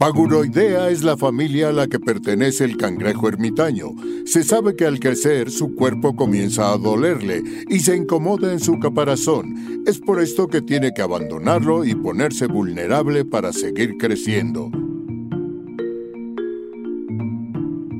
Paguroidea es la familia a la que pertenece el cangrejo ermitaño. Se sabe que al crecer su cuerpo comienza a dolerle y se incomoda en su caparazón. Es por esto que tiene que abandonarlo y ponerse vulnerable para seguir creciendo.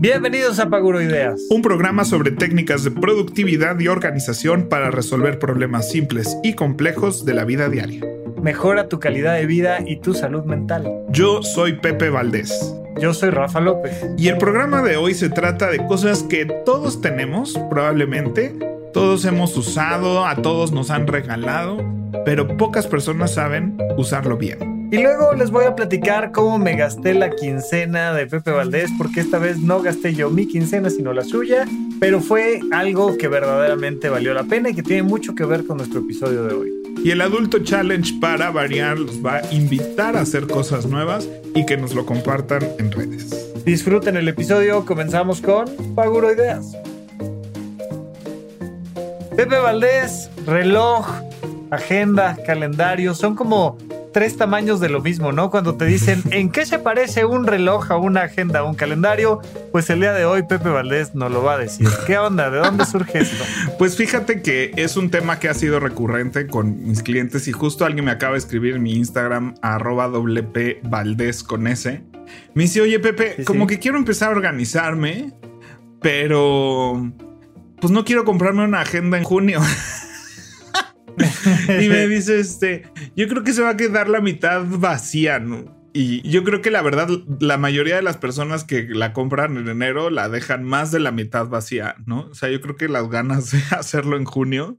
Bienvenidos a Paguroideas, un programa sobre técnicas de productividad y organización para resolver problemas simples y complejos de la vida diaria. Mejora tu calidad de vida y tu salud mental. Yo soy Pepe Valdés. Yo soy Rafa López. Y el programa de hoy se trata de cosas que todos tenemos, probablemente, todos hemos usado, a todos nos han regalado, pero pocas personas saben usarlo bien. Y luego les voy a platicar cómo me gasté la quincena de Pepe Valdés, porque esta vez no gasté yo mi quincena, sino la suya, pero fue algo que verdaderamente valió la pena y que tiene mucho que ver con nuestro episodio de hoy. Y el adulto challenge para variar los va a invitar a hacer cosas nuevas y que nos lo compartan en redes. Disfruten el episodio, comenzamos con Paguro Ideas. Pepe Valdés, reloj, agenda, calendario, son como tres tamaños de lo mismo, ¿no? Cuando te dicen, ¿en qué se parece un reloj a una agenda, a un calendario? Pues el día de hoy Pepe Valdés nos lo va a decir. ¿Qué onda? ¿De dónde surge esto? Pues fíjate que es un tema que ha sido recurrente con mis clientes y justo alguien me acaba de escribir en mi Instagram, arroba WP Valdés con S. Me dice, oye Pepe, como que quiero empezar a organizarme, pero pues no quiero comprarme una agenda en junio. y me dice, este, yo creo que se va a quedar la mitad vacía, ¿no? Y yo creo que la verdad, la mayoría de las personas que la compran en enero la dejan más de la mitad vacía, ¿no? O sea, yo creo que las ganas de hacerlo en junio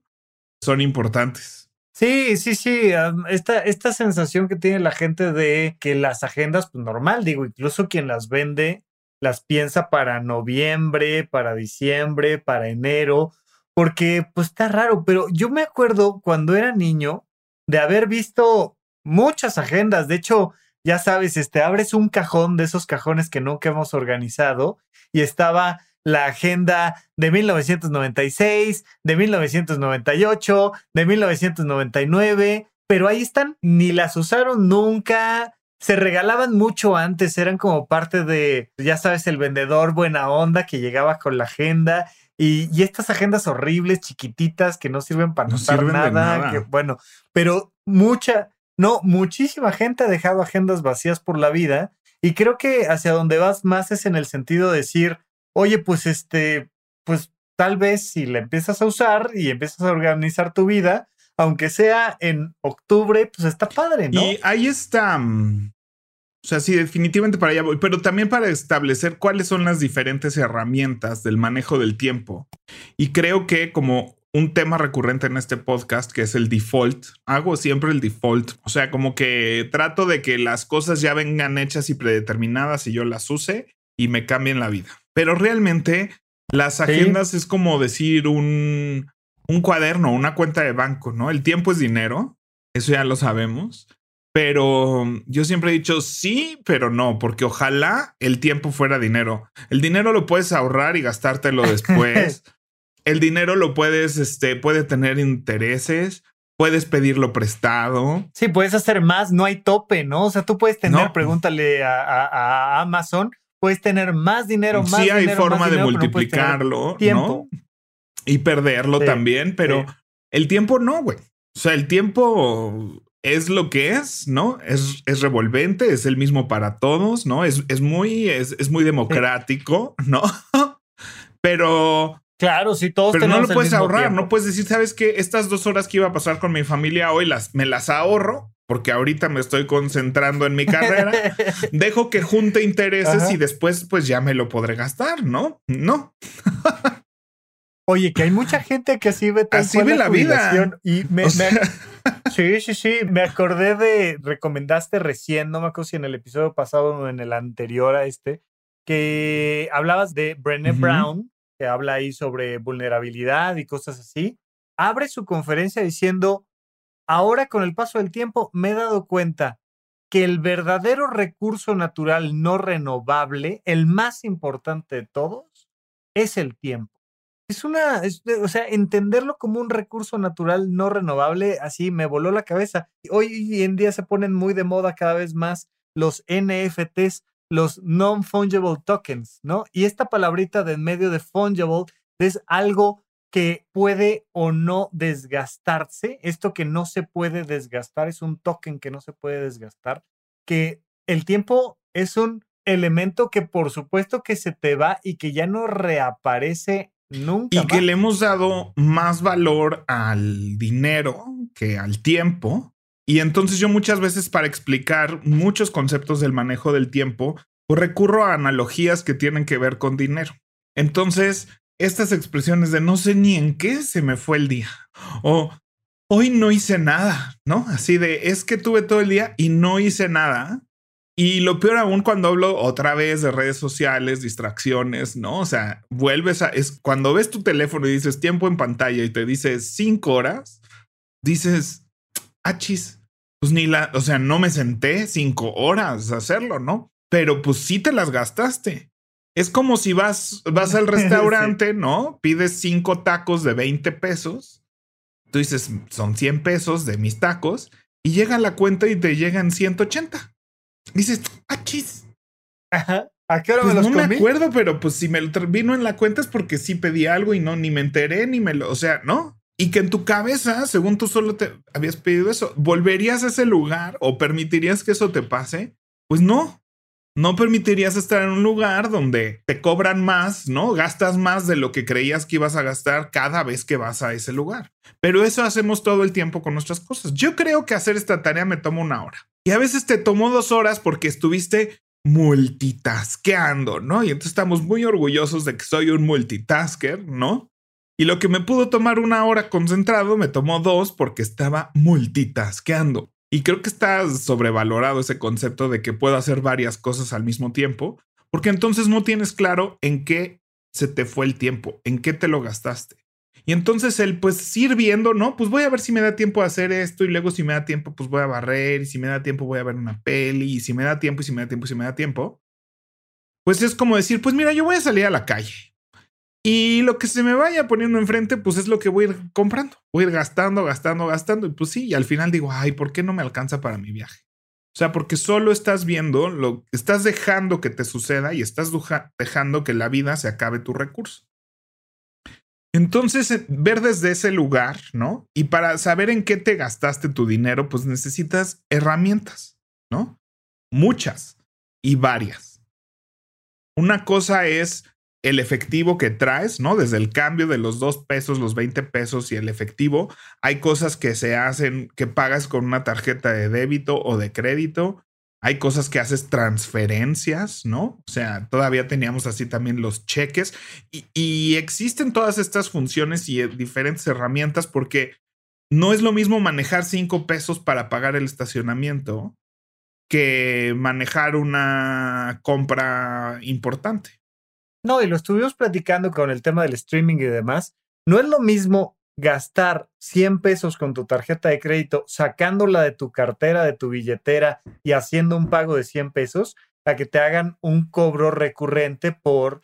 son importantes. Sí, sí, sí. Esta, esta sensación que tiene la gente de que las agendas, pues normal, digo, incluso quien las vende, las piensa para noviembre, para diciembre, para enero porque pues está raro, pero yo me acuerdo cuando era niño de haber visto muchas agendas, de hecho, ya sabes, este, abres un cajón de esos cajones que nunca hemos organizado y estaba la agenda de 1996, de 1998, de 1999, pero ahí están, ni las usaron nunca, se regalaban mucho antes, eran como parte de, ya sabes, el vendedor buena onda que llegaba con la agenda y, estas agendas horribles, chiquititas, que no sirven para no nada, Que, bueno, pero mucha, no, muchísima gente ha dejado agendas vacías por la vida. Y creo que hacia donde vas más es en el sentido de decir, oye, pues este, pues tal vez si la empiezas a usar y empiezas a organizar tu vida, aunque sea en octubre, pues está padre, ¿no? Y ahí está, mm, sea, sí, definitivamente para allá voy, pero también para establecer cuáles son las diferentes herramientas del manejo del tiempo. Y creo que como un tema recurrente en este podcast, que es el default, hago siempre el default. O sea, como que trato de que las cosas ya vengan hechas y predeterminadas y yo las use y me cambien la vida. Pero realmente las agendas es como decir un, un cuaderno, una cuenta de banco, ¿no? El tiempo es dinero, eso ya lo sabemos. Pero yo siempre he dicho sí, pero no, porque ojalá el tiempo fuera dinero. El dinero lo puedes ahorrar y gastártelo después. el dinero lo puedes, este, puede tener intereses, puedes pedirlo prestado. Sí, puedes hacer más, no hay tope, ¿no? O sea, tú puedes tener, pregúntale a, Amazon, puedes tener más dinero, más Sí, hay forma de multiplicarlo, ¿no? Y perderlo también, pero el tiempo no, güey. O sea, el tiempo es lo que es, ¿no? Es, es revolvente, es el mismo para todos, ¿no? Es, es muy, es, muy democrático, ¿no? pero. Claro, sí, todos Pero no lo puedes ahorrar, no puedes decir, ¿sabes qué? Estas dos horas que iba a pasar con mi familia hoy las, me las ahorro porque ahorita me estoy concentrando en mi carrera. Dejo que junte intereses y después, pues ya me lo podré gastar, ¿no? No. Oye, que hay mucha gente que así ve así ve la, vida. Y me, sí, sí, sí. Me acordé de, recomendaste recién, no me acuerdo si en el episodio pasado o en el anterior a este, que hablabas de Brené Brown, que habla ahí sobre vulnerabilidad y cosas así. Abre su conferencia diciendo, ahora con el paso del tiempo me he dado cuenta que el verdadero recurso natural no renovable, el más importante de todos, es el tiempo es una, o sea, entenderlo como un recurso natural no renovable, así me voló la cabeza. Hoy en día se ponen muy de moda cada vez más los NFTs, los non-fungible tokens, ¿no? Y esta palabrita de en medio de fungible es algo que puede o no desgastarse. Esto que no se puede desgastar es un token que no se puede desgastar. Que el tiempo es un elemento que por supuesto que se te va y que ya no reaparece nunca. Y que le hemos dado más valor al dinero que al tiempo. Y entonces yo muchas veces para explicar muchos conceptos del manejo del tiempo, pues recurro a analogías que tienen que ver con dinero. Entonces, estas expresiones de no sé ni en qué se me fue el día o hoy no hice nada, ¿no? Así de es que tuve todo el día y no hice nada. Y lo peor aún cuando hablo otra vez de redes sociales, distracciones, ¿no? O sea, vuelves a, es cuando ves tu teléfono y dices tiempo en pantalla y te dice cinco horas, dices, achis, pues ni la, o sea, no me senté cinco horas a hacerlo, ¿no? Pero pues sí te las gastaste. Es como si vas, vas al restaurante, ¿no? Pides cinco tacos de 20 pesos. Tú dices, son 100 pesos de mis tacos. Y llega la cuenta y te llegan 180. Dices, ah, chis. Ajá. ¿A qué hora pues me los no me acuerdo, pero pues si me lo vino en la cuenta es porque sí pedí algo y no, ni me enteré, ni me lo, o sea, ¿no? Y que en tu cabeza, según tú solo te habías pedido eso, ¿volverías a ese lugar o permitirías que eso te pase? Pues no, no permitirías estar en un lugar donde te cobran más, ¿no? Gastas más de lo que creías que ibas a gastar cada vez que vas a ese lugar. Pero eso hacemos todo el tiempo con nuestras cosas. Yo creo que hacer esta tarea me toma una hora. Y a veces te tomó dos horas porque estuviste multitasqueando, ¿no? Y entonces estamos muy orgullosos de que soy un multitasker, ¿no? Y lo que me pudo tomar una hora concentrado me tomó dos porque estaba multitasqueando. Y creo que está sobrevalorado ese concepto de que puedo hacer varias cosas al mismo tiempo, porque entonces no tienes claro en qué se te fue el tiempo, en qué te lo gastaste. Y entonces el pues ir viendo, ¿no? Pues voy a ver si me da tiempo a hacer esto y luego si me da tiempo pues voy a barrer y si me da tiempo voy a ver una peli y si me da tiempo y si me da tiempo y si me da tiempo. Pues es como decir, pues mira, yo voy a salir a la calle y lo que se me vaya poniendo enfrente, pues es lo que voy a ir comprando. Voy a ir gastando, gastando, gastando. Y pues sí, y al final digo, ay, ¿por qué no me alcanza para mi viaje? O sea, porque solo estás viendo, lo estás dejando que te suceda y estás dejando que la vida se acabe tu recurso. Entonces, eh, ver desde ese lugar, ¿no? Y para saber en qué te gastaste tu dinero, pues necesitas herramientas, ¿no? Muchas y varias. Una cosa es el efectivo que traes, ¿no? Desde el cambio de los dos pesos, los 20 pesos y el efectivo, hay cosas que se hacen, que pagas con una tarjeta de débito o de crédito. Hay cosas que haces transferencias, ¿no? O sea, todavía teníamos así también los cheques y, y existen todas estas funciones y diferentes herramientas porque no es lo mismo manejar cinco pesos para pagar el estacionamiento que manejar una compra importante. No, y lo estuvimos platicando con el tema del streaming y demás. No es lo mismo gastar 100 pesos con tu tarjeta de crédito, sacándola de tu cartera, de tu billetera y haciendo un pago de 100 pesos, a que te hagan un cobro recurrente por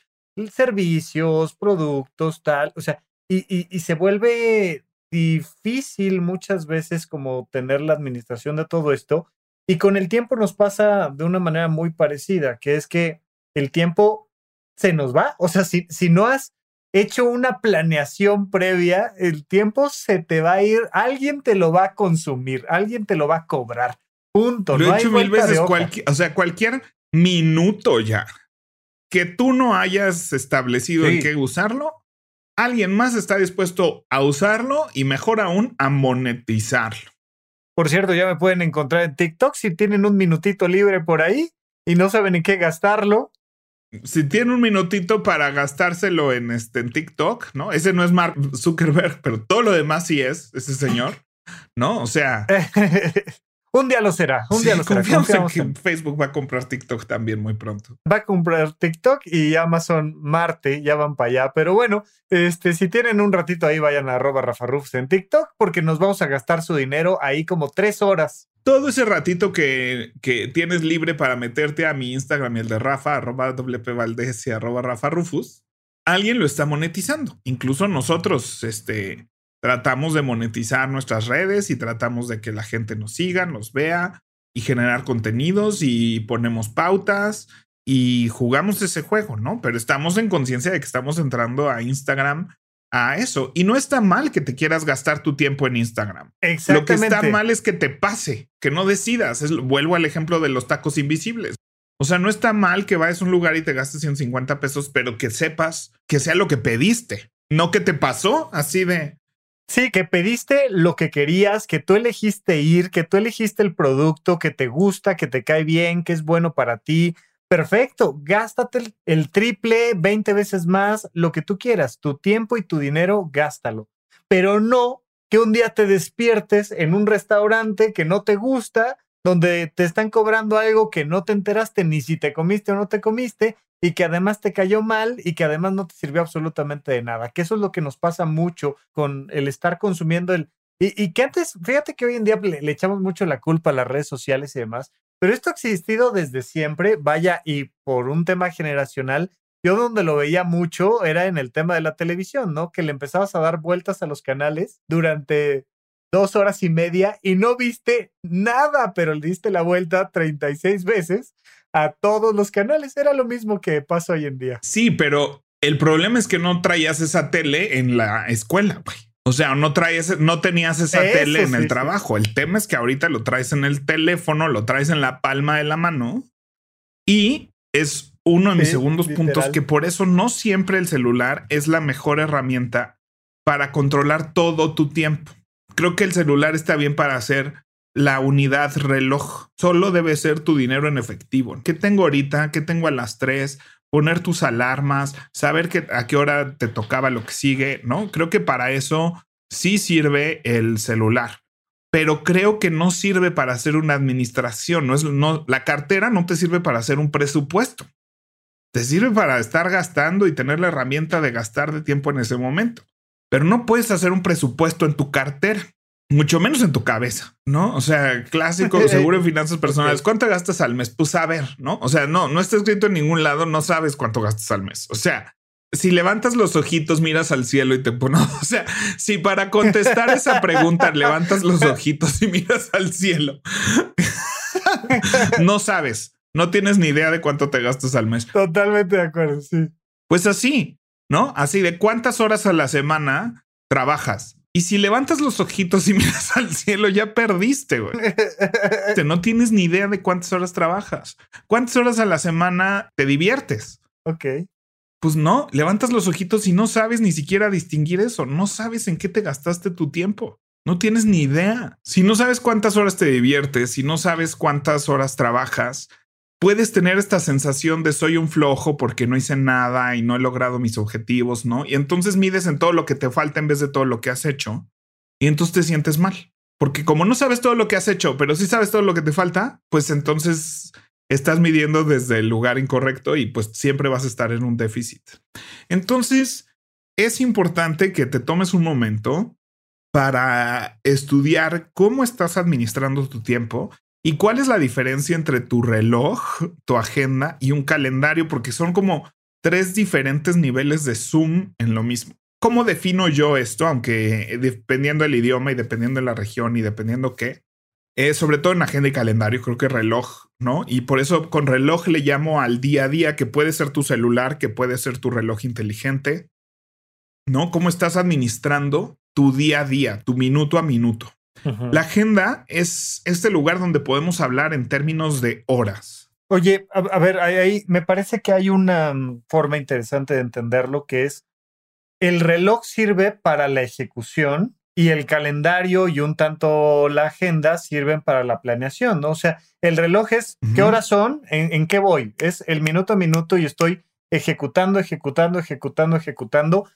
servicios, productos, tal. O sea, y, y se vuelve difícil muchas veces como tener la administración de todo esto. Y con el tiempo nos pasa de una manera muy parecida, que es que el tiempo se nos va. O sea, si, si no has hecho una planeación previa, el tiempo se te va a ir, alguien te lo va a consumir, alguien te lo va a cobrar. Punto. Lo he hecho mil veces, o sea, cualquier minuto ya que tú no hayas establecido en qué usarlo, alguien más está dispuesto a usarlo y mejor aún a monetizarlo. Por cierto, ya me pueden encontrar en TikTok si tienen un minutito libre por ahí y no saben en qué gastarlo si tiene un minutito para gastárselo en, este, en TikTok, ¿no? Ese no es Mark Zuckerberg, pero todo lo demás sí es ese señor, ¿no? O sea. un día lo será, un día lo será. Confiamos en que Facebook va a comprar TikTok también muy pronto. Va a comprar TikTok y Amazon Marte, ya van para allá. Pero bueno, este, si tienen un ratito ahí, vayan a arroba Rafa en TikTok porque nos vamos a gastar su dinero ahí como tres horas todo ese ratito que, que, tienes libre para meterte a mi Instagram el de Rafa, arroba WP Valdez y arroba Rafa Rufus, alguien lo está monetizando. Incluso nosotros este, tratamos de monetizar nuestras redes y tratamos de que la gente nos siga, nos vea y generar contenidos y ponemos pautas y jugamos ese juego, ¿no? Pero estamos en conciencia de que estamos entrando a Instagram a eso. Y no está mal que te quieras gastar tu tiempo en Instagram. Lo que está mal es que te pase, que no decidas. vuelvo al ejemplo de los tacos invisibles. O sea, no está mal que vayas a un lugar y te gastes 150 pesos, pero que sepas que sea lo que pediste, no que te pasó así de. Sí, que pediste lo que querías, que tú elegiste ir, que tú elegiste el producto que te gusta, que te cae bien, que es bueno para ti. Perfecto, gástate el, triple, 20 veces más, lo que tú quieras, tu tiempo y tu dinero, gástalo. Pero no que un día te despiertes en un restaurante que no te gusta, donde te están cobrando algo que no te enteraste ni si te comiste o no te comiste, y que además te cayó mal y que además no te sirvió absolutamente de nada. Que eso es lo que nos pasa mucho con el estar consumiendo el... Y, que antes, fíjate que hoy en día le, echamos mucho la culpa a las redes sociales y demás, pero esto ha existido desde siempre, vaya, y por un tema generacional, yo donde lo veía mucho era en el tema de la televisión, ¿no? Que le empezabas a dar vueltas a los canales durante dos horas y media y no viste nada, pero le diste la vuelta 36 veces a todos los canales. Era lo mismo que pasa hoy en día. Sí, pero el problema es que no traías esa tele en la escuela, güey. O sea, no traes, no tenías esa tele en el trabajo. El tema es que ahorita lo traes en el teléfono, lo traes en la palma de la mano y es uno de mis segundos puntos que por eso no siempre el celular es la mejor herramienta para controlar todo tu tiempo. Creo que el celular está bien para hacer la unidad reloj. Solo debe ser tu dinero en efectivo. ¿Qué tengo ahorita? ¿Qué tengo a las 3? Poner tus alarmas, saber que, a qué hora te tocaba lo que sigue, ¿no? Creo que para eso sí sirve el celular, pero creo que no sirve para hacer una administración. No es, no, la cartera no te sirve para hacer un presupuesto. Te sirve para estar gastando y tener la herramienta de gastar de tiempo en ese momento. Pero no puedes hacer un presupuesto en tu cartera mucho menos en tu cabeza, ¿no? O sea, clásico, seguro en finanzas personales. ¿Cuánto gastas al mes? Pues a ver, ¿no? O sea, no, no está escrito en ningún lado, no sabes cuánto gastas al mes. O sea, si levantas los ojitos, miras al cielo y te pones, o sea, si para contestar esa pregunta levantas los ojitos y miras al cielo, no sabes, no tienes ni idea de cuánto te gastas al mes. Totalmente de acuerdo, sí. Pues así, ¿no? Así de cuántas horas a la semana trabajas y si levantas los ojitos y miras al cielo, ya perdiste, güey. no tienes ni idea de cuántas horas trabajas. ¿Cuántas horas a la semana te diviertes? Ok. Pues no, levantas los ojitos y no sabes ni siquiera distinguir eso. No sabes en qué te gastaste tu tiempo. No tienes ni idea. Si no sabes cuántas horas te diviertes, si no sabes cuántas horas trabajas, puedes tener esta sensación de soy un flojo porque no hice nada y no he logrado mis objetivos, ¿no? Y entonces mides en todo lo que te falta en vez de todo lo que has hecho y entonces te sientes mal. Porque como no sabes todo lo que has hecho, pero sí sabes todo lo que te falta, pues entonces estás midiendo desde el lugar incorrecto y pues siempre vas a estar en un déficit. Entonces, es importante que te tomes un momento para estudiar cómo estás administrando tu tiempo ¿Y cuál es la diferencia entre tu reloj, tu agenda y un calendario? Porque son como tres diferentes niveles de zoom en lo mismo. ¿Cómo defino yo esto? Aunque dependiendo del idioma y dependiendo de la región y dependiendo qué, eh, sobre todo en agenda y calendario, creo que reloj, ¿no? Y por eso con reloj le llamo al día a día, que puede ser tu celular, que puede ser tu reloj inteligente, ¿no? ¿Cómo estás administrando tu día a día, tu minuto a minuto? La agenda es este lugar donde podemos hablar en términos de horas. Oye, a, ver, ahí me parece que hay una mm, forma interesante de entenderlo que es el reloj sirve para la ejecución y el calendario y un tanto la agenda sirven para la planeación, ¿no? O sea, el reloj es qué horas son, ¿En, en qué voy, es el minuto a minuto y estoy ejecutando, ejecutando, ejecutando, ejecutando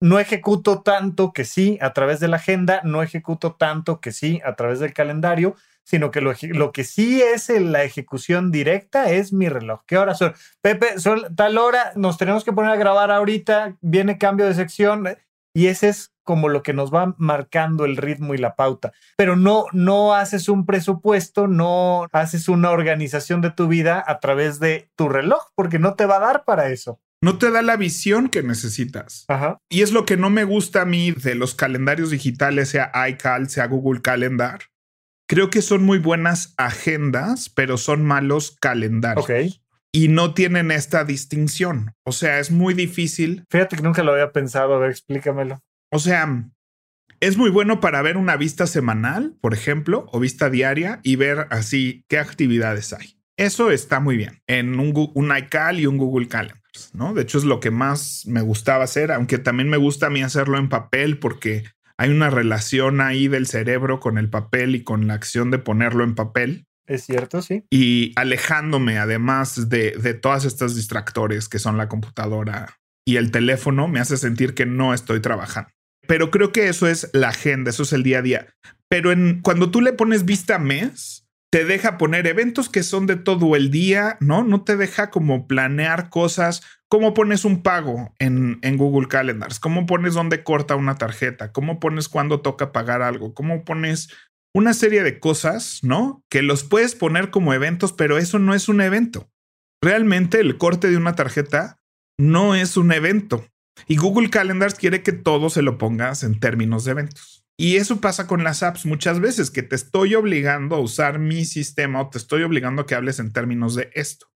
no ejecuto tanto que sí a través de la agenda, no ejecuto tanto que sí a través del calendario, sino que lo, que sí es la ejecución directa es mi reloj. ¿Qué horas son? Pepe, son tal hora, nos tenemos que poner a grabar ahorita, viene cambio de sección y ese es como lo que nos va marcando el ritmo y la pauta. Pero no, no haces un presupuesto, no haces una organización de tu vida a través de tu reloj, porque no te va a dar para eso no te da la visión que necesitas. Y es lo que no me gusta a mí de los calendarios digitales, sea iCal, sea Google Calendar, creo que son muy buenas agendas, pero son malos calendarios. Y no tienen esta distinción. O sea, es muy difícil. Fíjate que nunca lo había pensado. A ver, explícamelo. O sea, es muy bueno para ver una vista semanal, por ejemplo, o vista diaria y ver así qué actividades hay. Eso está muy bien en un, iCal y un Google ¿no? De hecho, es lo que más me gustaba hacer, aunque también me gusta a mí hacerlo en papel porque hay una relación ahí del cerebro con el papel y con la acción de ponerlo en papel Es cierto, sí. y alejándome además de, de todas estas distractores que son la computadora y el teléfono me hace sentir que no estoy trabajando. Pero creo que eso es la agenda, eso es el día a día. Pero en, cuando tú le pones vista mes, te deja poner eventos que son de todo el día, ¿no? No te deja como planear cosas. ¿Cómo pones un pago en, en Google Calendars? ¿Cómo pones dónde corta una tarjeta? ¿Cómo pones cuándo toca pagar algo? ¿Cómo pones una serie de cosas, ¿no? Que los puedes poner como eventos, pero eso no es un evento. Realmente el corte de una tarjeta no es un evento. Y Google Calendars quiere que todo se lo pongas en términos de eventos. Y eso pasa con las apps muchas veces, que te estoy obligando a usar mi sistema o te estoy obligando a que hables en términos de esto.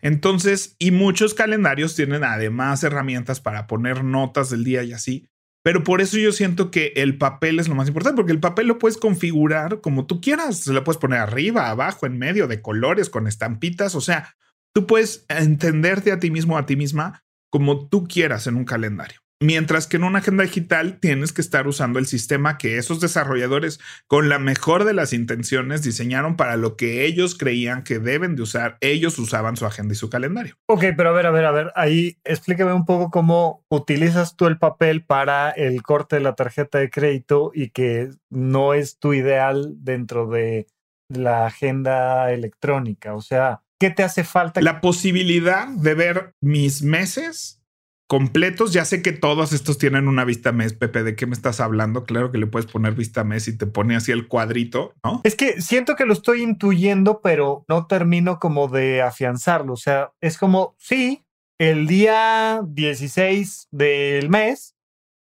Entonces, y muchos calendarios tienen además herramientas para poner notas del día y así. Pero por eso yo siento que el papel es lo más importante, porque el papel lo puedes configurar como tú quieras. Se lo puedes poner arriba, abajo, en medio, de colores, con estampitas. O sea, tú puedes entenderte a ti mismo, a ti misma, como tú quieras en un calendario. Mientras que en una agenda digital tienes que estar usando el sistema que esos desarrolladores con la mejor de las intenciones diseñaron para lo que ellos creían que deben de usar. Ellos usaban su agenda y su calendario. Ok, pero a ver, a ver, a ver. Ahí explícame un poco cómo utilizas tú el papel para el corte de la tarjeta de crédito y que no es tu ideal dentro de la agenda electrónica. O sea, ¿qué te hace falta? La posibilidad de ver mis meses completos. Ya sé que todos estos tienen una vista mes, Pepe. ¿De qué me estás hablando? Claro que le puedes poner vista mes y te pone así el cuadrito, ¿no? Es que siento que lo estoy intuyendo, pero no termino como de afianzarlo. O sea, es como, sí, el día 16 del mes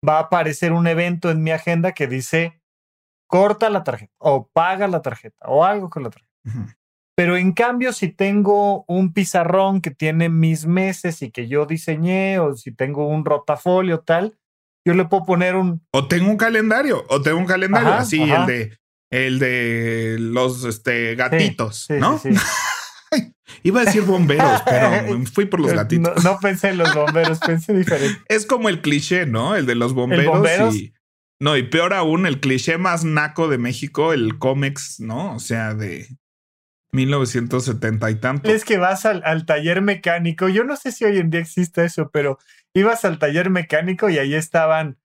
va a aparecer un evento en mi agenda que dice corta la tarjeta o paga la tarjeta o algo con la tarjeta. Pero en cambio, si tengo un pizarrón que tiene mis meses y que yo diseñé, o si tengo un rotafolio tal, yo le puedo poner un. O tengo un calendario, o tengo un calendario Ajá, así, ajá. el de el de los este, gatitos, Sí, ¿no? sí. Iba a decir bomberos, pero fui por los gatitos. No, no pensé en los bomberos, pensé diferente. Es como el cliché, ¿no? El de los bomberos. bomberos? Y, no, y peor aún, el cliché más naco de México, el cómex, ¿no? O sea, de 1970 y tanto. Es que vas al, al taller mecánico. Yo no sé si hoy en día existe eso, pero ibas al taller mecánico y ahí estaban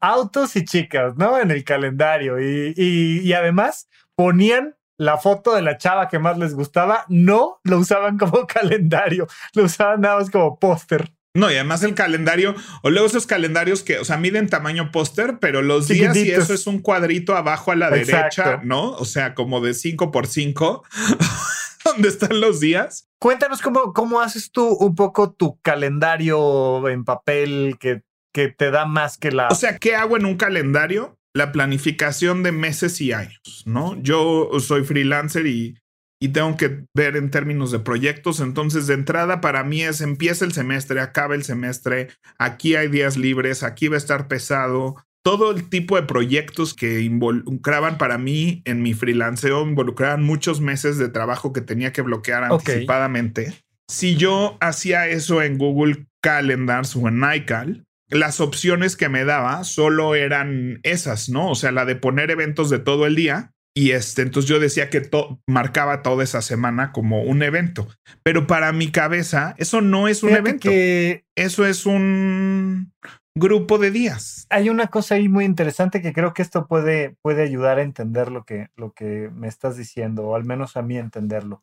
autos y chicas, ¿no? En el calendario. Y, y- y además ponían la foto de la chava que más les gustaba. No lo usaban como calendario, lo usaban nada más como póster. No, y además el calendario, o luego esos calendarios que, o sea, miden tamaño póster, pero los días y eso es un cuadrito abajo a la Exacto. derecha, ¿no? O sea, como de 5 por 5 donde están los días. Cuéntanos cómo, cómo haces tú un poco tu calendario en papel que, que te da más que la... O sea, ¿qué hago en un calendario? La planificación de meses y años, ¿no? Yo soy freelancer y, y tengo que ver en términos de proyectos. Entonces, de entrada, para mí es empieza el semestre, acaba el semestre, aquí hay días libres, aquí va a estar pesado. Todo el tipo de proyectos que involucraban para mí en mi freelanceo involucraban muchos meses de trabajo que tenía que bloquear anticipadamente. Si yo hacía eso en Google Calendars o en iCal, las opciones que me daba solo eran esas, ¿no? O sea, la de poner eventos de todo el día. Y este, entonces yo decía que to- marcaba toda esa semana como un evento. Pero para mi cabeza, eso no es un Fíjate evento. que Eso es un grupo de días. hay una cosa ahí muy interesante que creo que esto puede, puede ayudar a entender lo que, lo que me estás diciendo, o al menos a mí entenderlo.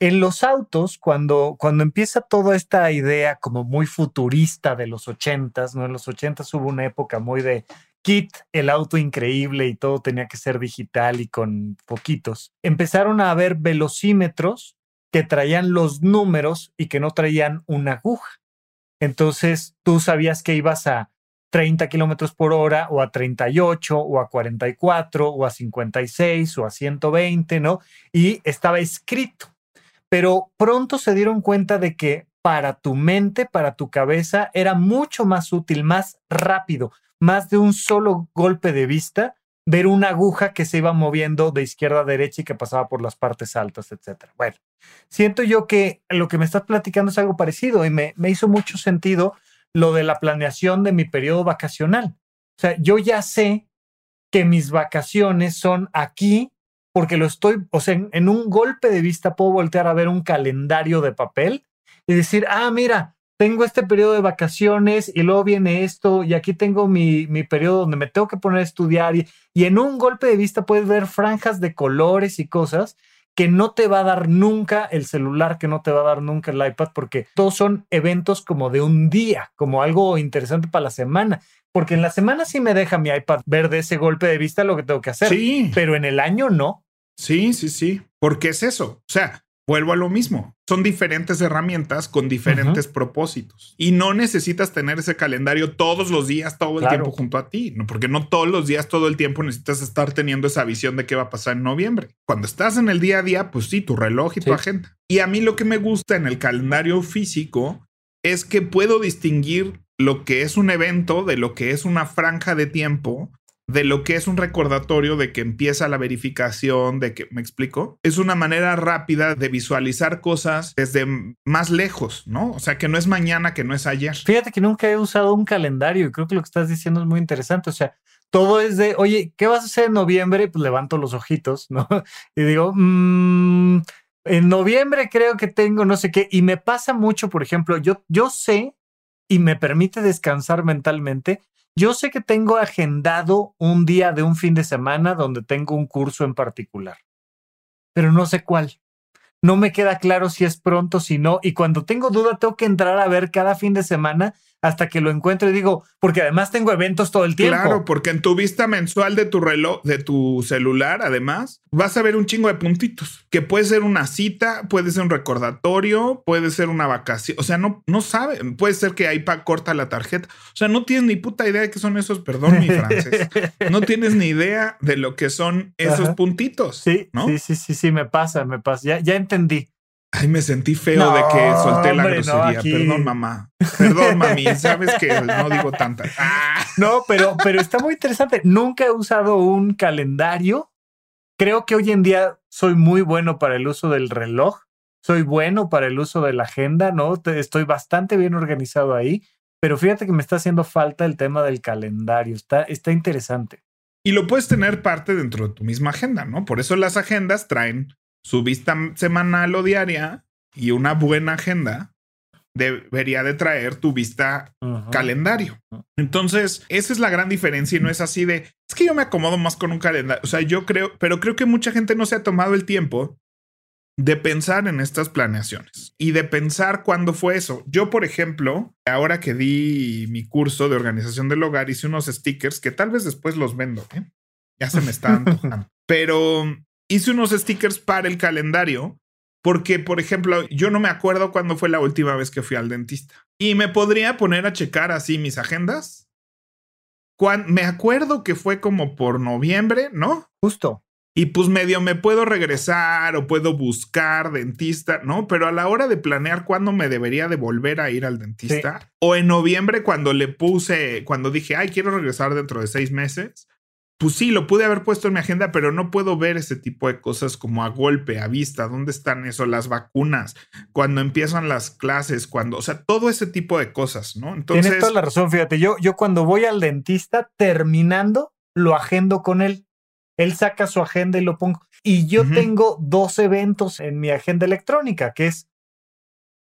En los autos, cuando, cuando empieza toda esta idea como muy futurista de los ochentas, ¿no? En los ochentas hubo una época muy de kit, el auto increíble y todo tenía que ser digital y con poquitos. Empezaron a haber velocímetros que traían los números y que no traían una aguja. Entonces tú sabías que ibas a 30 kilómetros por hora o a 38 o a 44 o a 56 o a 120, ¿no? Y estaba escrito. Pero pronto se dieron cuenta de que para tu mente, para tu cabeza, era mucho más útil, más rápido, más de un solo golpe de vista, ver una aguja que se iba moviendo de izquierda a derecha y que pasaba por las partes altas, etcétera. Bueno, siento yo que lo que me estás platicando es algo parecido y me, me hizo mucho sentido lo de la planeación de mi periodo vacacional. O sea, yo ya sé que mis vacaciones son aquí porque lo estoy, o sea, en, un golpe de vista puedo voltear a ver un calendario de papel y decir, ah, mira, tengo este periodo de vacaciones y luego viene esto y aquí tengo mi, mi periodo donde me tengo que poner a estudiar y, y en un golpe de vista puedes ver franjas de colores y cosas que no te va a dar nunca el celular, que no te va a dar nunca el iPad, porque todos son eventos como de un día, como algo interesante para la semana. Porque en la semana sí me deja mi iPad ver de ese golpe de vista lo que tengo que hacer. Sí. Pero en el año no. Sí, sí, sí. Porque es eso. O sea, vuelvo a lo mismo. Son diferentes herramientas con diferentes propósitos. Y no necesitas tener ese calendario todos los días, todo el tiempo junto a ti, ¿no? porque no todos los días, todo el tiempo necesitas estar teniendo esa visión de qué va a pasar en noviembre. Cuando estás en el día a día, pues sí, tu reloj y tu agenda. Y a mí lo que me gusta en el calendario físico es que puedo distinguir lo que es un evento de lo que es una franja de tiempo de lo que es un recordatorio de que empieza la verificación, de que, ¿me explico? Es una manera rápida de visualizar cosas desde más lejos, ¿no? O sea, que no es mañana, que no es ayer. Fíjate que nunca he usado un calendario y creo que lo que estás diciendo es muy interesante. O sea, todo es de, oye, ¿qué vas a hacer en noviembre? Pues levanto los ojitos, ¿no? Y digo, mmm, en noviembre creo que tengo no sé qué. Y me pasa mucho, por ejemplo, yo, yo sé y me permite descansar mentalmente yo sé que tengo agendado un día de un fin de semana donde tengo un curso en particular, pero no sé cuál. No me queda claro si es pronto, si no, y cuando tengo duda tengo que entrar a ver cada fin de semana hasta que lo encuentro y digo, porque además tengo eventos todo el tiempo. Claro, porque en tu vista mensual de tu reloj, de tu celular, además, vas a ver un chingo de puntitos, que puede ser una cita, puede ser un recordatorio, puede ser una vacación, o sea, no, no sabe, puede ser que ahí corta la tarjeta, o sea, no tienes ni puta idea de qué son esos, perdón mi francés, no tienes ni idea de lo que son esos puntitos. Sí, ¿no? sí, sí, sí, sí, me pasa, me pasa, ya, ya entendí. Ay, me sentí feo de que solté la grosería. Perdón, mamá. Perdón, mami. Sabes que no digo tanta. No, pero, pero está muy interesante. Nunca he usado un calendario. Creo que hoy en día soy muy bueno para el uso del reloj. Soy bueno para el uso de la agenda, ¿no? Estoy bastante bien organizado ahí. Pero fíjate que me está haciendo falta el tema del calendario. Está, está interesante. Y lo puedes tener parte dentro de tu misma agenda, ¿no? Por eso las agendas traen su vista semanal o diaria y una buena agenda debería de traer tu vista calendario. Entonces, esa es la gran diferencia y no es así de, es que yo me acomodo más con un calendario. O sea, yo creo, pero creo que mucha gente no se ha tomado el tiempo de pensar en estas planeaciones y de pensar cuándo fue eso. Yo, por ejemplo, ahora que di mi curso de organización del hogar, hice unos stickers que tal vez después los vendo. ¿eh? Ya se me están antojando. Pero hice unos stickers para el calendario porque, por ejemplo, yo no me acuerdo cuándo fue la última vez que fui al dentista. Y me podría poner a checar así mis agendas. me acuerdo que fue como por noviembre, ¿no? Justo. Y pues medio me puedo regresar o puedo buscar dentista, ¿no? Pero a la hora de planear cuándo me debería de volver a ir al dentista, o en noviembre cuando le puse, cuando dije, ay, quiero regresar dentro de seis meses, pues sí, lo pude haber puesto en mi agenda, pero no puedo ver ese tipo de cosas como a golpe, a vista. ¿Dónde están eso? Las vacunas, cuando empiezan las clases, cuando, o sea, todo ese tipo de cosas, ¿no? Entonces. Tienes toda la razón, fíjate. Yo, yo cuando voy al dentista, terminando, lo agendo con él. Él saca su agenda y lo pongo. Y yo tengo dos eventos en mi agenda electrónica, que es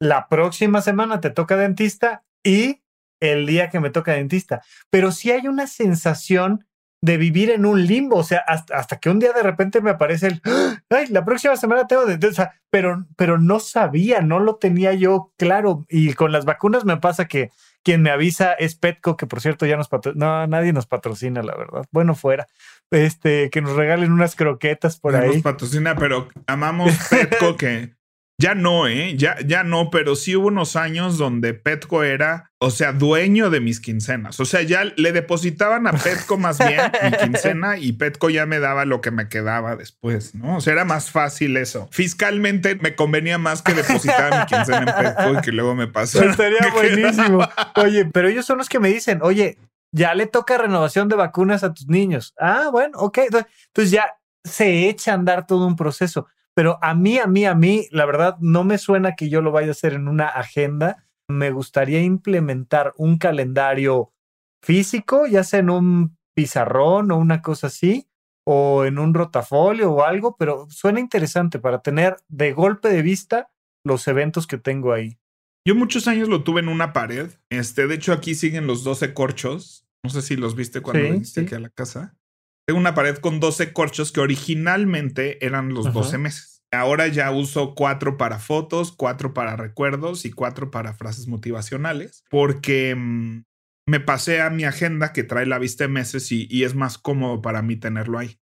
la próxima semana te toca dentista y el día que me toca dentista. Pero sí hay una sensación de vivir en un limbo, o sea, hasta, que un día de repente me aparece el, ay, la próxima semana tengo de, o sea, pero, pero no sabía, no lo tenía yo claro. Y con las vacunas me pasa que quien me avisa es Petco, que por cierto ya nos patrocina, no, nadie nos patrocina, la verdad. Bueno, fuera. Este, que nos regalen unas croquetas por ahí. Nos patrocina, pero amamos Petco que Ya no, ¿eh? Ya, ya no, pero sí hubo unos años donde Petco era, o sea, dueño de mis quincenas. O sea, ya le depositaban a Petco más bien mi quincena y Petco ya me daba lo que me quedaba después, ¿no? O sea, era más fácil eso. Fiscalmente me convenía más que depositar mi quincena en Petco y que luego me pasó. Estaría buenísimo. Oye, pero ellos son los que me dicen, oye, ya le toca renovación de vacunas a tus niños. Ah, bueno, ok. Entonces ya se echa a andar todo un proceso. Pero a mí, a mí, a mí, la verdad, no me suena que yo lo vaya a hacer en una agenda. Me gustaría implementar un calendario físico, ya sea en un pizarrón o una cosa así, o en un rotafolio o algo, pero suena interesante para tener de golpe de vista los eventos que tengo ahí. Yo muchos años lo tuve en una pared. Este, de hecho, aquí siguen los 12 corchos. No sé si los viste cuando viniste aquí a la casa. Tengo una pared con 12 corchos que originalmente eran los 12 meses. Ahora ya uso cuatro para fotos, cuatro para recuerdos y cuatro para frases motivacionales, porque mm, me pasé a mi agenda que trae la vista de meses y, y, es más cómodo para mí tenerlo ahí.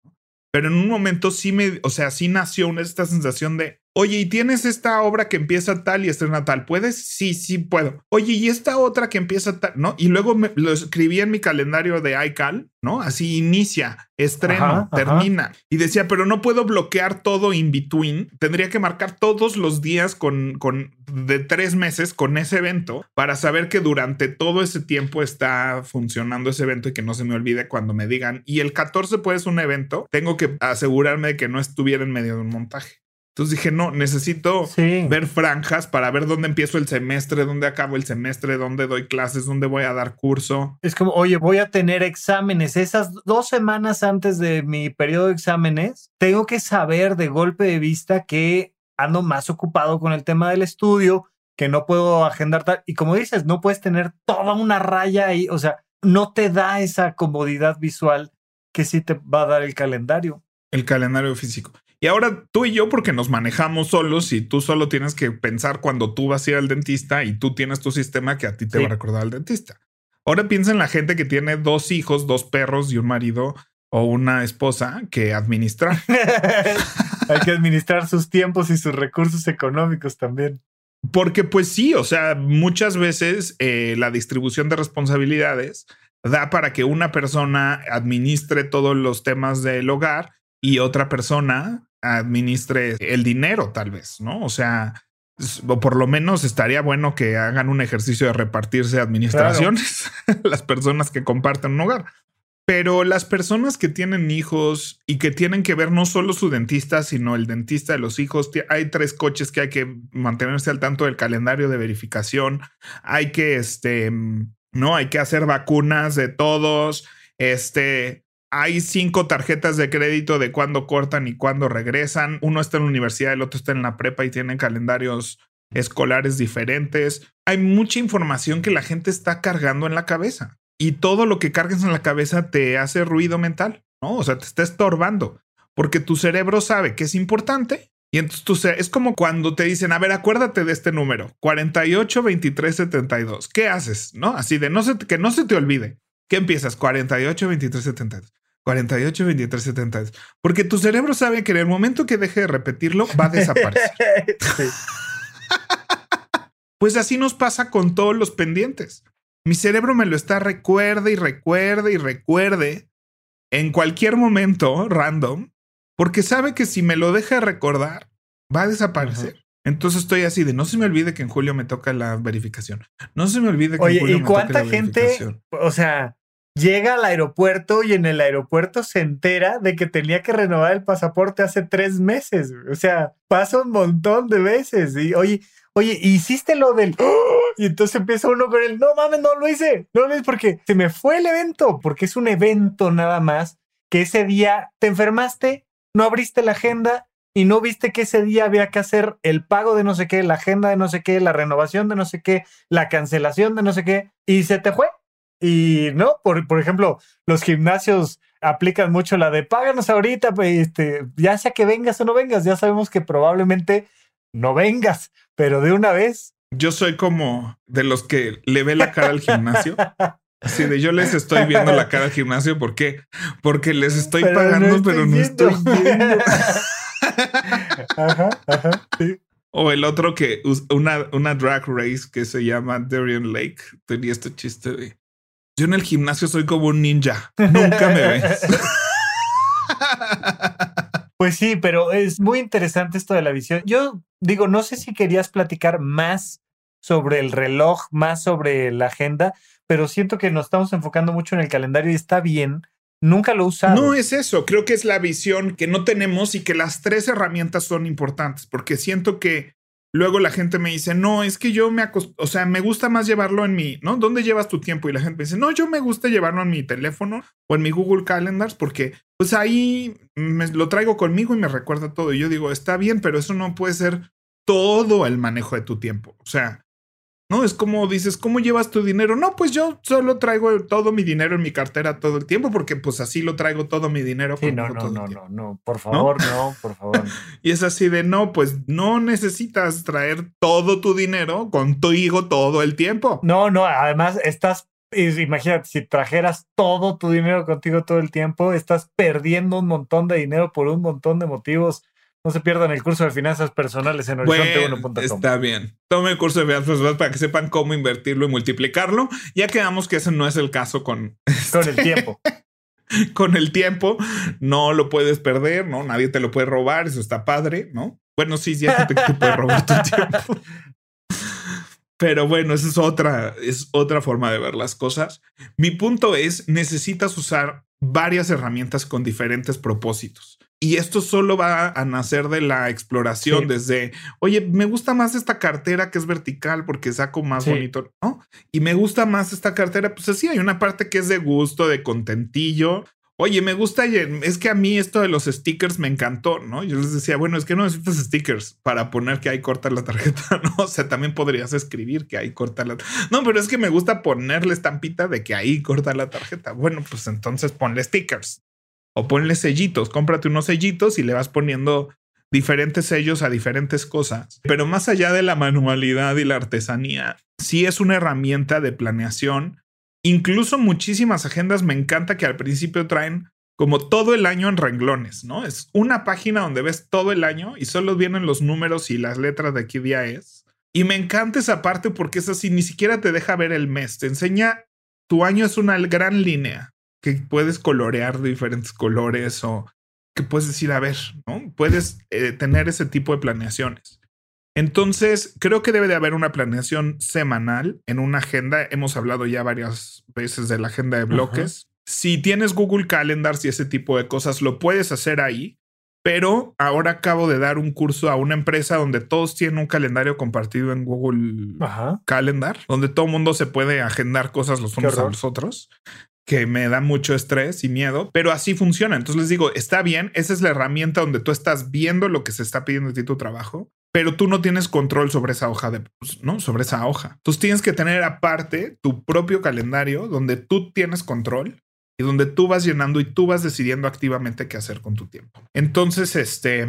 Pero en un momento sí me, o sea, sí nació una, esta sensación de, Oye, ¿y tienes esta obra que empieza tal y estrena tal? ¿Puedes? Sí, sí puedo. Oye, ¿y esta otra que empieza tal? ¿No? Y luego me, lo escribí en mi calendario de iCal, ¿no? Así inicia, estreno, termina. Y decía, pero no puedo bloquear todo in between. Tendría que marcar todos los días con, con de tres meses con ese evento para saber que durante todo ese tiempo está funcionando ese evento y que no se me olvide cuando me digan, y el 14 puede un evento, tengo que asegurarme de que no estuviera en medio de un montaje. Entonces dije, no, necesito ver franjas para ver dónde empiezo el semestre, dónde acabo el semestre, dónde doy clases, dónde voy a dar curso. Es como, oye, voy a tener exámenes. Esas dos semanas antes de mi periodo de exámenes, tengo que saber de golpe de vista que ando más ocupado con el tema del estudio, que no puedo agendar tal. Y como dices, no puedes tener toda una raya ahí. O sea, no te da esa comodidad visual que sí te va a dar el calendario. El calendario físico. Y ahora tú y yo, porque nos manejamos solos y tú solo tienes que pensar cuando tú vas a ir al dentista y tú tienes tu sistema que a ti te va a recordar al dentista. Ahora piensa en la gente que tiene dos hijos, dos perros y un marido o una esposa que administrar. Hay que administrar sus tiempos y sus recursos económicos también. Porque pues sí, o sea, muchas veces eh, la distribución de responsabilidades da para que una persona administre todos los temas del hogar y otra persona administre el dinero, tal vez, ¿no? O sea, o por lo menos estaría bueno que hagan un ejercicio de repartirse administraciones las personas que comparten un hogar. Pero las personas que tienen hijos y que tienen que ver no solo su dentista, sino el dentista de los hijos, hay tres coches que hay que mantenerse al tanto del calendario de verificación. Hay que, este, no, hay que hacer vacunas de todos. Este, hay cinco tarjetas de crédito de cuándo cortan y cuándo regresan. Uno está en la universidad, el otro está en la prepa y tienen calendarios escolares diferentes. Hay mucha información que la gente está cargando en la cabeza y todo lo que cargues en la cabeza te hace ruido mental, ¿no? O sea, te está estorbando porque tu cerebro sabe que es importante y entonces tú es como cuando te dicen, a ver, acuérdate de este número, 48 23 72. ¿Qué haces? ¿No? Así de no se, que no se te olvide. ¿Qué empiezas? 48 23 72. 48, 23, 70. Porque tu cerebro sabe que en el momento que deje de repetirlo, va a desaparecer. pues así nos pasa con todos los pendientes. Mi cerebro me lo está recuerde y recuerde y recuerde en cualquier momento random, porque sabe que si me lo deja de recordar, va a desaparecer. Entonces estoy así de no se me olvide que en julio me toca la verificación. No se me olvide que en julio ¿y me cuánta toca la gente, o sea, llega al aeropuerto y en el aeropuerto se entera de que tenía que renovar el pasaporte hace tres meses. O sea, pasa un montón de veces. Y oye, oye, hiciste lo del. Y entonces empieza uno con el, no mames, no lo hice. No lo hice porque se me fue el evento, porque es un evento nada más que ese día te enfermaste, no abriste la agenda y no viste que ese día había que hacer el pago de no sé qué, la agenda de no sé qué, la renovación de no sé qué, la cancelación de no sé qué, y se te fue. Y no, por, por ejemplo, los gimnasios aplican mucho la de páganos ahorita, pues, este, ya sea que vengas o no vengas, ya sabemos que probablemente no vengas, pero de una vez. Yo soy como de los que le ve la cara al gimnasio. Así de yo les estoy viendo la cara al gimnasio, ¿por qué? Porque les estoy pagando, pero no estoy viendo. ajá, ajá, sí. O el otro que una, una drag race que se llama Darien Lake tenía este chiste de yo en el gimnasio soy como un ninja. Nunca me ves. Pues sí, pero es muy interesante esto de la visión. Yo digo, no sé si querías platicar más sobre el reloj, más sobre la agenda, pero siento que nos estamos enfocando mucho en el calendario y está bien. Nunca lo usado. No es eso, creo que es la visión que no tenemos y que las tres herramientas son importantes, porque siento que luego la gente me dice, no, es que yo me o sea, me gusta más llevarlo en mi, ¿no? ¿Dónde llevas tu tiempo? Y la gente me dice, no, yo me gusta llevarlo en mi teléfono o en mi Google Calendars porque pues ahí me, lo traigo conmigo y me recuerda todo. Y yo digo, está bien, pero eso no puede ser todo el manejo de tu tiempo. O sea, no es como dices, ¿cómo llevas tu dinero? No, pues yo solo traigo todo mi dinero en mi cartera todo el tiempo porque pues así lo traigo todo mi dinero. Sí, no, no, no, no, no, por favor, no, por favor. y es así de, no, pues no necesitas traer todo tu dinero con tu hijo todo el tiempo. No, no, además estás imagínate, si trajeras todo tu dinero contigo todo el tiempo, estás perdiendo un montón de dinero por un montón de motivos. No se pierdan el curso de finanzas personales en horizonte1.com. Está bien. Tome el curso de finanzas personales para que sepan cómo invertirlo y multiplicarlo. Ya quedamos que ese no es el caso con, con el tiempo. con el tiempo no lo puedes perder, ¿no? Nadie te lo puede robar, eso está padre, ¿no? Bueno, sí, hay gente que te puede robar tu tiempo. Pero bueno, esa es otra, es otra forma de ver las cosas. Mi punto es, necesitas usar varias herramientas con diferentes propósitos. Y esto solo va a nacer de la exploración desde, oye, me gusta más esta cartera que es vertical porque saco más bonito, ¿no? Y me gusta más esta cartera, pues así hay una parte que es de gusto, de contentillo, Oye, me gusta, es que a mí esto de los stickers me encantó, ¿no? Yo les decía, bueno, es que no necesitas stickers para poner que hay corta la tarjeta, ¿no? O sea, también podrías escribir que hay corta la No, pero es que me gusta ponerle estampita de que ahí corta la tarjeta. Bueno, pues entonces ponle stickers o ponle sellitos, cómprate unos sellitos y le vas poniendo diferentes sellos a diferentes cosas. Pero más allá de la manualidad y la artesanía, sí es una herramienta de planeación Incluso muchísimas agendas me encanta que al principio traen como todo el año en renglones, ¿no? Es una página donde ves todo el año y solo vienen los números y las letras de qué día es. Y me encanta esa parte porque es así, ni siquiera te deja ver el mes, te enseña, tu año es una gran línea que puedes colorear de diferentes colores o que puedes decir, a ver, ¿no? Puedes eh, tener ese tipo de planeaciones. Entonces, creo que debe de haber una planeación semanal en una agenda. Hemos hablado ya varias veces de la agenda de bloques. Si tienes Google Calendars y ese tipo de cosas, lo puedes hacer ahí. Pero ahora acabo de dar un curso a una empresa donde todos tienen un calendario compartido en Google Calendar, donde todo el mundo se puede agendar cosas los unos a los otros que me da mucho estrés y miedo, pero así funciona. Entonces les digo, está bien, esa es la herramienta donde tú estás viendo lo que se está pidiendo de ti tu trabajo, pero tú no tienes control sobre esa hoja de, pues, ¿no? Sobre esa hoja. Entonces tienes que tener aparte tu propio calendario donde tú tienes control y donde tú vas llenando y tú vas decidiendo activamente qué hacer con tu tiempo. Entonces, este,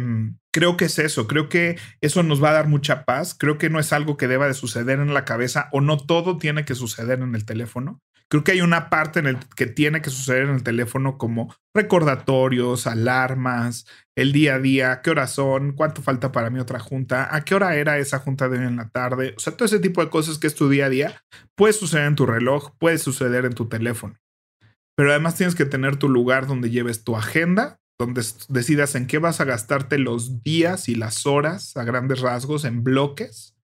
creo que es eso, creo que eso nos va a dar mucha paz, creo que no es algo que deba de suceder en la cabeza o no todo tiene que suceder en el teléfono. Creo que hay una parte en el que tiene que suceder en el teléfono como recordatorios, alarmas, el día a día, qué horas son, cuánto falta para mi otra junta, a qué hora era esa junta de hoy en la tarde. O sea, todo ese tipo de cosas que es tu día a día puede suceder en tu reloj, puede suceder en tu teléfono. Pero además tienes que tener tu lugar donde lleves tu agenda, donde decidas en qué vas a gastarte los días y las horas a grandes rasgos en bloques.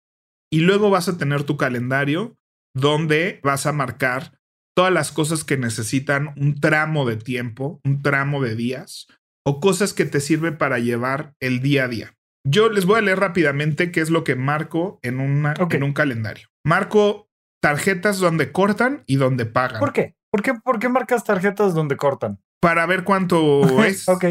Y luego vas a tener tu calendario donde vas a marcar todas las cosas que necesitan un tramo de tiempo, un tramo de días o cosas que te sirven para llevar el día a día. Yo les voy a leer rápidamente qué es lo que marco en, una, en un calendario. Marco tarjetas donde cortan y donde pagan. ¿Por qué? ¿Por qué, ¿Por qué marcas tarjetas donde cortan? Para ver cuánto es. ok.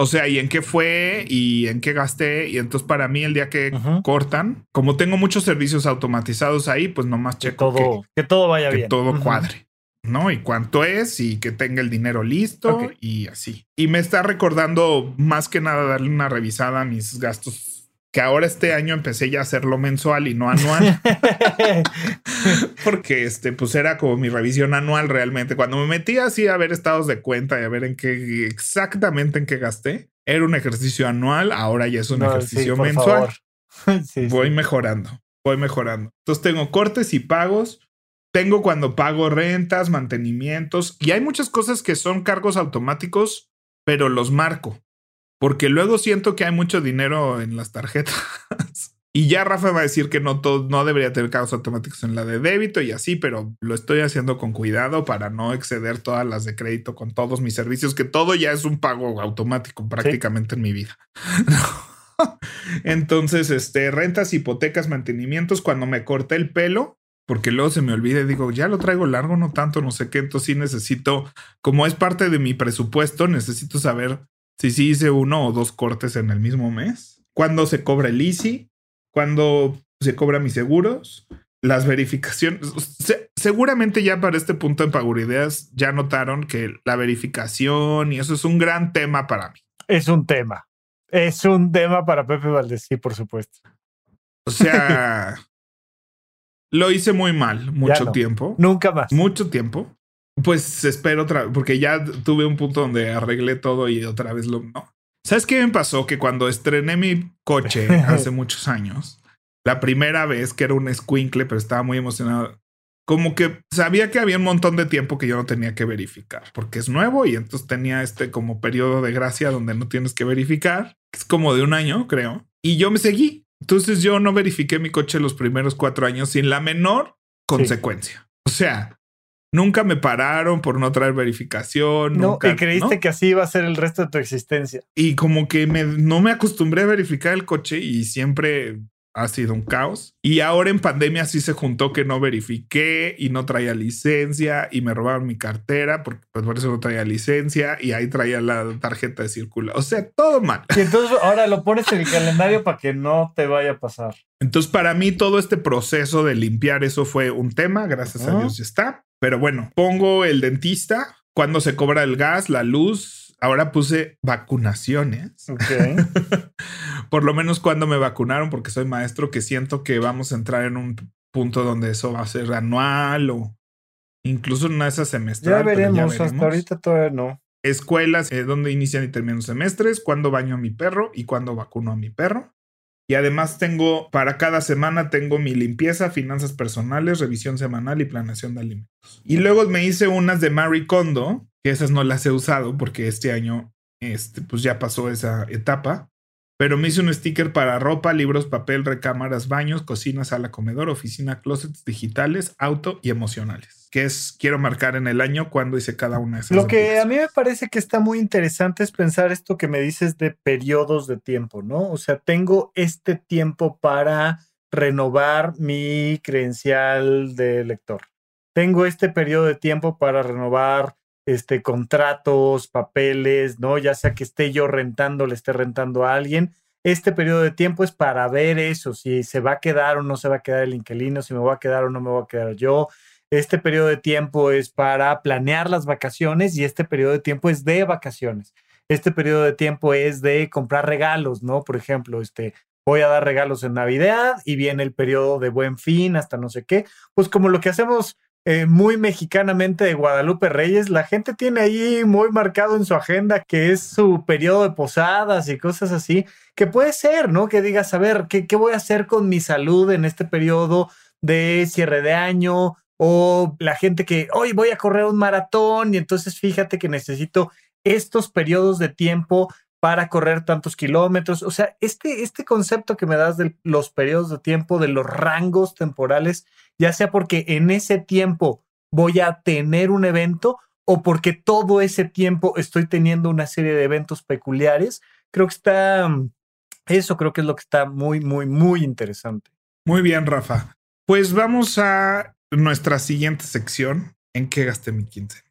O sea, y en qué fue y en qué gasté. Y entonces para mí el día que cortan, como tengo muchos servicios automatizados ahí, pues nomás checo que todo, que, todo vaya que todo cuadre. ¿no? Y cuánto es y que tenga el dinero listo y así. Y me está recordando más que nada darle una revisada a mis gastos que ahora este año empecé ya a hacerlo mensual y no anual. Porque este, pues era como mi revisión anual realmente. Cuando me metí así a ver estados de cuenta y a ver en qué exactamente en qué gasté, era un ejercicio anual, ahora ya es un ejercicio mensual. voy mejorando, voy mejorando. Entonces tengo cortes y pagos. Tengo cuando pago rentas, mantenimientos y hay muchas cosas que son cargos automáticos, pero los marco porque luego siento que hay mucho dinero en las tarjetas. y ya Rafa va a decir que no, todo, no debería tener cargos automáticos en la de débito y así, pero lo estoy haciendo con cuidado para no exceder todas las de crédito con todos mis servicios, que todo ya es un pago automático prácticamente en mi vida. Entonces, este, rentas, hipotecas, mantenimientos, cuando me corté el pelo, porque luego se me olvida digo, ya lo traigo largo, no tanto, no sé qué, entonces sí necesito, como es parte de mi presupuesto, necesito saber si sí hice uno o dos cortes en el mismo mes, cuándo se cobra el ICI, cuándo se cobra mis seguros, las verificaciones. seguramente ya para este punto en Pagurideas ya notaron que la verificación y eso es un gran tema para mí. Es un tema. Es un tema para Pepe Valdés, sí, por supuesto. O sea, lo hice muy mal mucho tiempo. Nunca más. Mucho tiempo. Pues espero otra, porque ya tuve un punto donde arreglé todo y otra vez lo no. ¿Sabes qué me pasó? Que cuando estrené mi coche hace muchos años, la primera vez que era un squinkle, pero estaba muy emocionado, como que sabía que había un montón de tiempo que yo no tenía que verificar, porque es nuevo y entonces tenía este como periodo de gracia donde no tienes que verificar, es como de un año, creo, y yo me seguí. Entonces yo no verifiqué mi coche los primeros cuatro años sin la menor consecuencia. O sea, Nunca me pararon por no traer verificación. No, y creíste que así iba a ser el resto de tu existencia. Y como que me, no me acostumbré a verificar el coche y siempre ha sido un caos. Y ahora en pandemia sí se juntó que no verifiqué y no traía licencia y me robaron mi cartera porque pues, por eso no traía licencia y ahí traía la tarjeta de circula. O sea, todo mal. Y entonces ahora lo pones en el calendario para que no te vaya a pasar. Entonces para mí todo este proceso de limpiar eso fue un tema, gracias a Dios ya está. Pero bueno, pongo el dentista, cuando se cobra el gas, la luz, Ahora puse vacunaciones. Por lo menos cuando me vacunaron, porque soy maestro, que siento que vamos a entrar en un punto donde eso va a ser anual o incluso en esa semestral. Ya veremos, hasta ahorita todavía no. Escuelas, eh, donde inician y terminan semestres, cuándo baño a mi perro y cuándo vacuno a mi perro. Y además tengo, para cada semana tengo mi limpieza, finanzas personales, revisión semanal y planeación de alimentos. Y luego me hice unas de Marie Kondo, que esas no las he usado porque este año, este, pues ya pasó esa etapa. Pero me hice un sticker para ropa, libros, papel, recámaras, baños, cocina, sala, comedor, oficina, closets digitales, auto y emocionales. Que es, quiero marcar en el año cuando hice cada una de esas. Lo que a mí me parece que está muy interesante es pensar esto que me dices de periodos de tiempo, ¿no? O sea, tengo este tiempo para renovar mi credencial de lector. Tengo este periodo de tiempo para renovar este, contratos, papeles, ¿no? Ya sea que esté yo rentando, le esté rentando a alguien. Este periodo de tiempo es para ver eso, si se va a quedar o no se va a quedar el inquilino, si me voy a quedar o no me voy a quedar yo. Este periodo de tiempo es para planear las vacaciones y este periodo de tiempo es de vacaciones. Este periodo de tiempo es de comprar regalos, ¿no? Por ejemplo, este, voy a dar regalos en Navidad y viene el periodo de buen fin hasta no sé qué. Pues como lo que hacemos eh, muy mexicanamente de Guadalupe Reyes, la gente tiene ahí muy marcado en su agenda que es su periodo de posadas y cosas así, que puede ser, ¿no? Que digas, a ver, ¿qué, qué voy a hacer con mi salud en este periodo de cierre de año? O la gente que, hoy voy a correr un maratón y entonces fíjate que necesito estos periodos de tiempo para correr tantos kilómetros. O sea, este, este concepto que me das de los periodos de tiempo, de los rangos temporales, ya sea porque en ese tiempo voy a tener un evento o porque todo ese tiempo estoy teniendo una serie de eventos peculiares, creo que está, eso creo que es lo que está muy, muy, muy interesante. Muy bien, Rafa. Pues vamos a nuestra siguiente sección, ¿en qué gasté mi quince?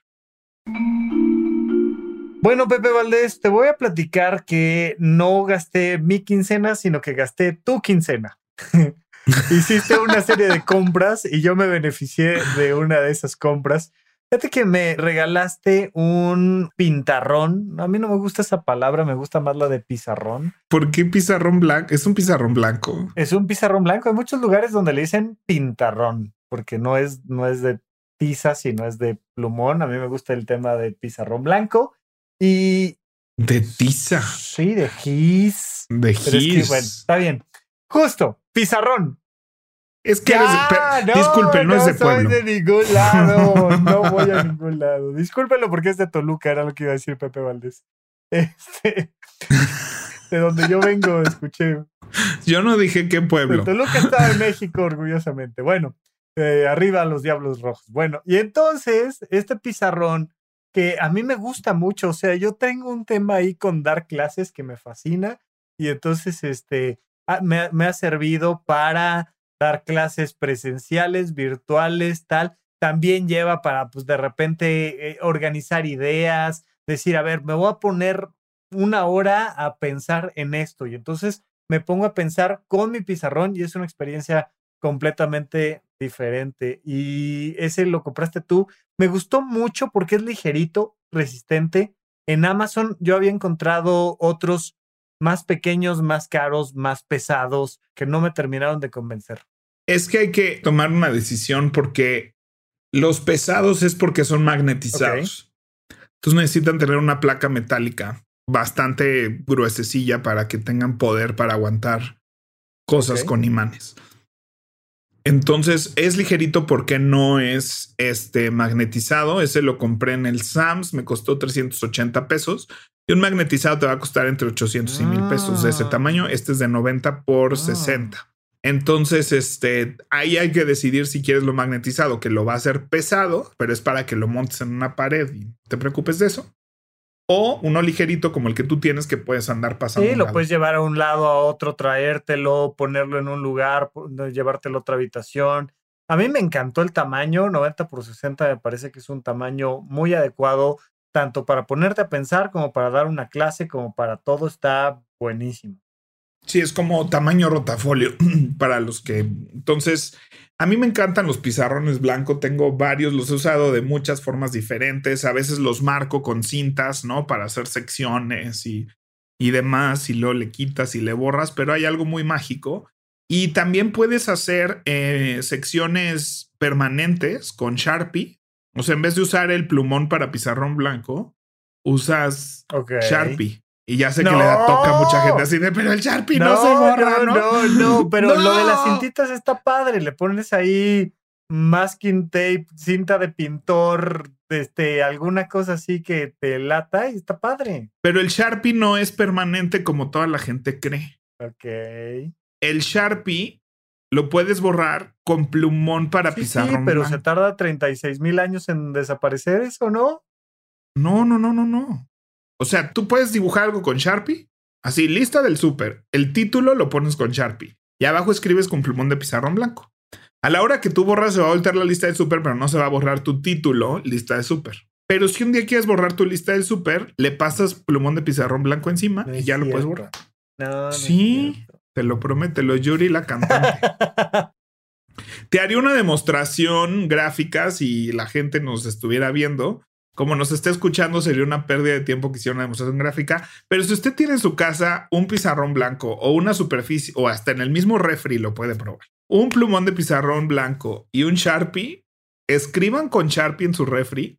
Bueno, Pepe Valdés, te voy a platicar que no gasté mi quincena, sino que gasté tu quincena. Hiciste una serie de compras y yo me beneficié de una de esas compras. Fíjate que me regalaste un pintarrón. A mí no me gusta esa palabra, me gusta más la de pizarrón. ¿Por qué pizarrón blanco? Es un pizarrón blanco. Es un pizarrón blanco. Hay muchos lugares donde le dicen pintarrón, porque no es, no es de tiza, sino es de plumón. A mí me gusta el tema de pizarrón blanco. Y. De tiza. Sí, de gis. De gis. bueno, está bien. Justo, pizarrón. Es que eres de, disculpen, no, es de pueblo. No soy de ningún lado, no voy a ningún lado. Discúlpenlo porque es de Toluca, era lo que iba a decir Pepe Valdés. Este, de donde yo vengo, escuché. Yo no dije qué pueblo. Toluca estaba en México, orgullosamente. Bueno, eh, arriba los Diablos Rojos. Bueno, y entonces, este pizarrón que a mí me gusta mucho, o sea, yo tengo un tema ahí con dar clases que me fascina y entonces, este, ah, me, me ha servido para dar clases presenciales, virtuales, tal. También lleva para, pues, de repente eh, organizar ideas, decir, a ver, me voy a poner una hora a pensar en esto y entonces me pongo a pensar con mi pizarrón y es una experiencia completamente diferente. Y ese lo compraste tú. Me gustó mucho porque es ligerito, resistente. En Amazon yo había encontrado otros más pequeños, más caros, más pesados, que no me terminaron de convencer. Es que hay que tomar una decisión porque los pesados es porque son magnetizados. Entonces necesitan tener una placa metálica bastante gruesecilla para que tengan poder para aguantar cosas con imanes. Entonces es ligerito porque no es este magnetizado. Ese lo compré en el Sams, me costó 380 pesos. Y un magnetizado te va a costar entre 800 y 1000 pesos de ese ah. tamaño. Este es de 90 por 60. Ah. Entonces, este, ahí hay que decidir si quieres lo magnetizado, que lo va a hacer pesado, pero es para que lo montes en una pared y te preocupes de eso o uno ligerito como el que tú tienes que puedes andar pasando. Sí, lo puedes llevar a un lado, a otro, traértelo, ponerlo en un lugar, llevártelo a otra habitación. A mí me encantó el tamaño, 90 por 60 me parece que es un tamaño muy adecuado, tanto para ponerte a pensar como para dar una clase, como para todo, está buenísimo. Sí, es como tamaño rotafolio para los que... Entonces, a mí me encantan los pizarrones blancos, tengo varios, los he usado de muchas formas diferentes, a veces los marco con cintas, ¿no? Para hacer secciones y, y demás, y luego le quitas y le borras, pero hay algo muy mágico. Y también puedes hacer eh, secciones permanentes con Sharpie. O sea, en vez de usar el plumón para pizarrón blanco, usas Sharpie. Y ya sé que le da toca a mucha gente así de, pero el Sharpie no, se borra, ¿no? No, no, pero lo de las cintitas está padre. Le pones ahí masking tape, cinta de pintor, este, alguna cosa así que te lata y está padre. Pero el Sharpie no es permanente como toda la gente cree. Ok. El Sharpie lo puedes borrar con plumón para sí, Sí, pero se tarda 36 mil años en desaparecer eso, ¿no? No, no, no, no, no. O sea, tú puedes dibujar algo con Sharpie, así, lista del súper. El título lo pones con Sharpie y abajo escribes con plumón de pizarrón blanco. A la hora que tú borras, se va a voltear la lista de súper, pero no se va a borrar tu título, lista de súper. Pero si un día quieres borrar tu lista del súper, le pasas plumón de pizarrón blanco encima y ya lo puedes borrar. No, sí, te lo prometo, lo Yuri, la cantante. te haría una demostración gráfica si la gente nos estuviera viendo como nos está escuchando, sería una pérdida de tiempo que hiciera una demostración gráfica. Pero si usted tiene en su casa un pizarrón blanco o una superficie, o hasta en el mismo refri lo puede probar, un plumón de pizarrón blanco y un Sharpie, escriban con Sharpie en su refri.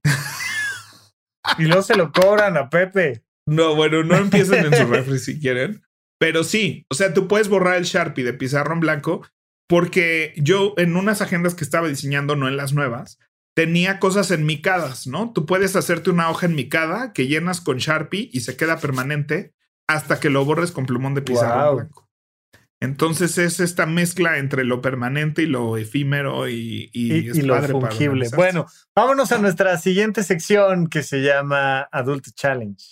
Y luego se lo cobran a Pepe. No, bueno, no empiecen en su refri si quieren. Pero sí, o sea, tú puedes borrar el Sharpie de pizarrón blanco porque yo en unas agendas que estaba diseñando, no en las nuevas, tenía cosas enmicadas, ¿no? Tú puedes hacerte una hoja enmicada que llenas con Sharpie y se queda permanente hasta que lo borres con plumón de pizarra blanco. Entonces es esta mezcla entre lo permanente y lo efímero y, lo fungible. Bueno, vámonos a nuestra siguiente sección que se llama Adult Challenge.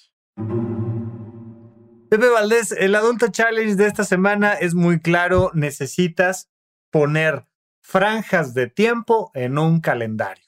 Pepe Valdés, el Adulto Challenge de esta semana es muy claro. Necesitas poner franjas de tiempo en un calendario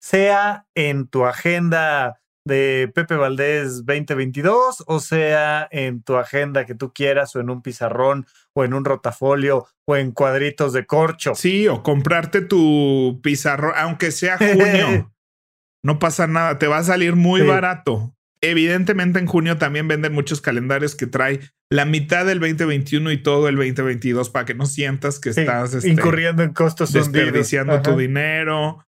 sea en tu agenda de Pepe Valdés 2022 o sea en tu agenda que tú quieras o en un pizarrón o en un rotafolio o en cuadritos de corcho. Sí, o comprarte tu pizarrón, aunque sea junio. no pasa nada, te va a salir muy barato. Evidentemente en junio también venden muchos calendarios que trae la mitad del 2021 y todo el 2022 para que no sientas que estás este, incurriendo en costos desperdiciando tu dinero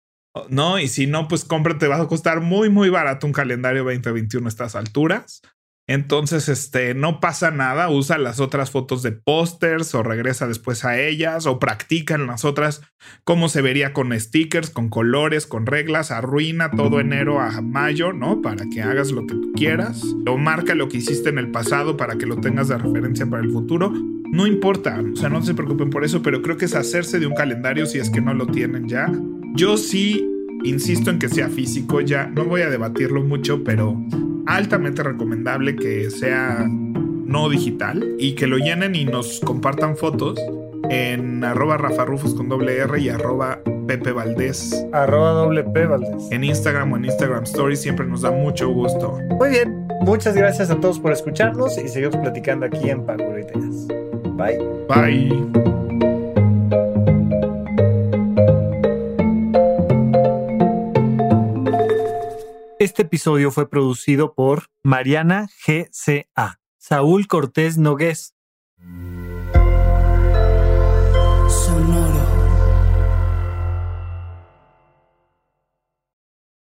¿no? Y si no, pues cómprate, va a costar muy, muy barato un calendario 2021 a estas alturas. Entonces, este, no pasa nada, usa las otras fotos de pósters o regresa después a ellas o practica en las otras cómo se vería con stickers, con colores, con reglas, arruina todo enero a mayo, ¿no? Para que hagas lo que tú quieras. O marca lo que hiciste en el pasado para que lo tengas de referencia para el futuro. No importa, o sea, no se preocupen por eso, pero creo que es hacerse de un calendario si es que no lo tienen ya. Yo sí insisto en que sea físico, ya no voy a debatirlo mucho, pero altamente recomendable que sea no digital y que lo llenen y nos compartan fotos en arroba con doble R y arroba Pepe Valdés. Arroba doble P Valdés. En Instagram o en Instagram Stories siempre nos da mucho gusto. Muy bien, muchas gracias a todos por escucharnos y seguimos platicando aquí en Paguro Ideas. Bye. Bye. Este episodio fue producido por Mariana GCA, Saúl Cortés Nogués,